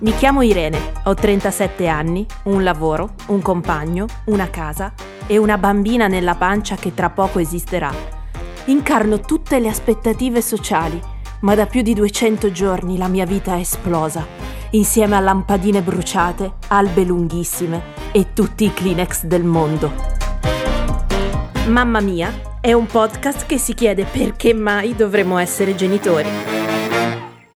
Mi chiamo Irene, ho 37 anni, un lavoro, un compagno, una casa e una bambina nella pancia che tra poco esisterà. Incarno tutte le aspettative sociali, ma da più di 200 giorni la mia vita è esplosa, insieme a lampadine bruciate, albe lunghissime e tutti i Kleenex del mondo. Mamma mia è un podcast che si chiede perché mai dovremmo essere genitori.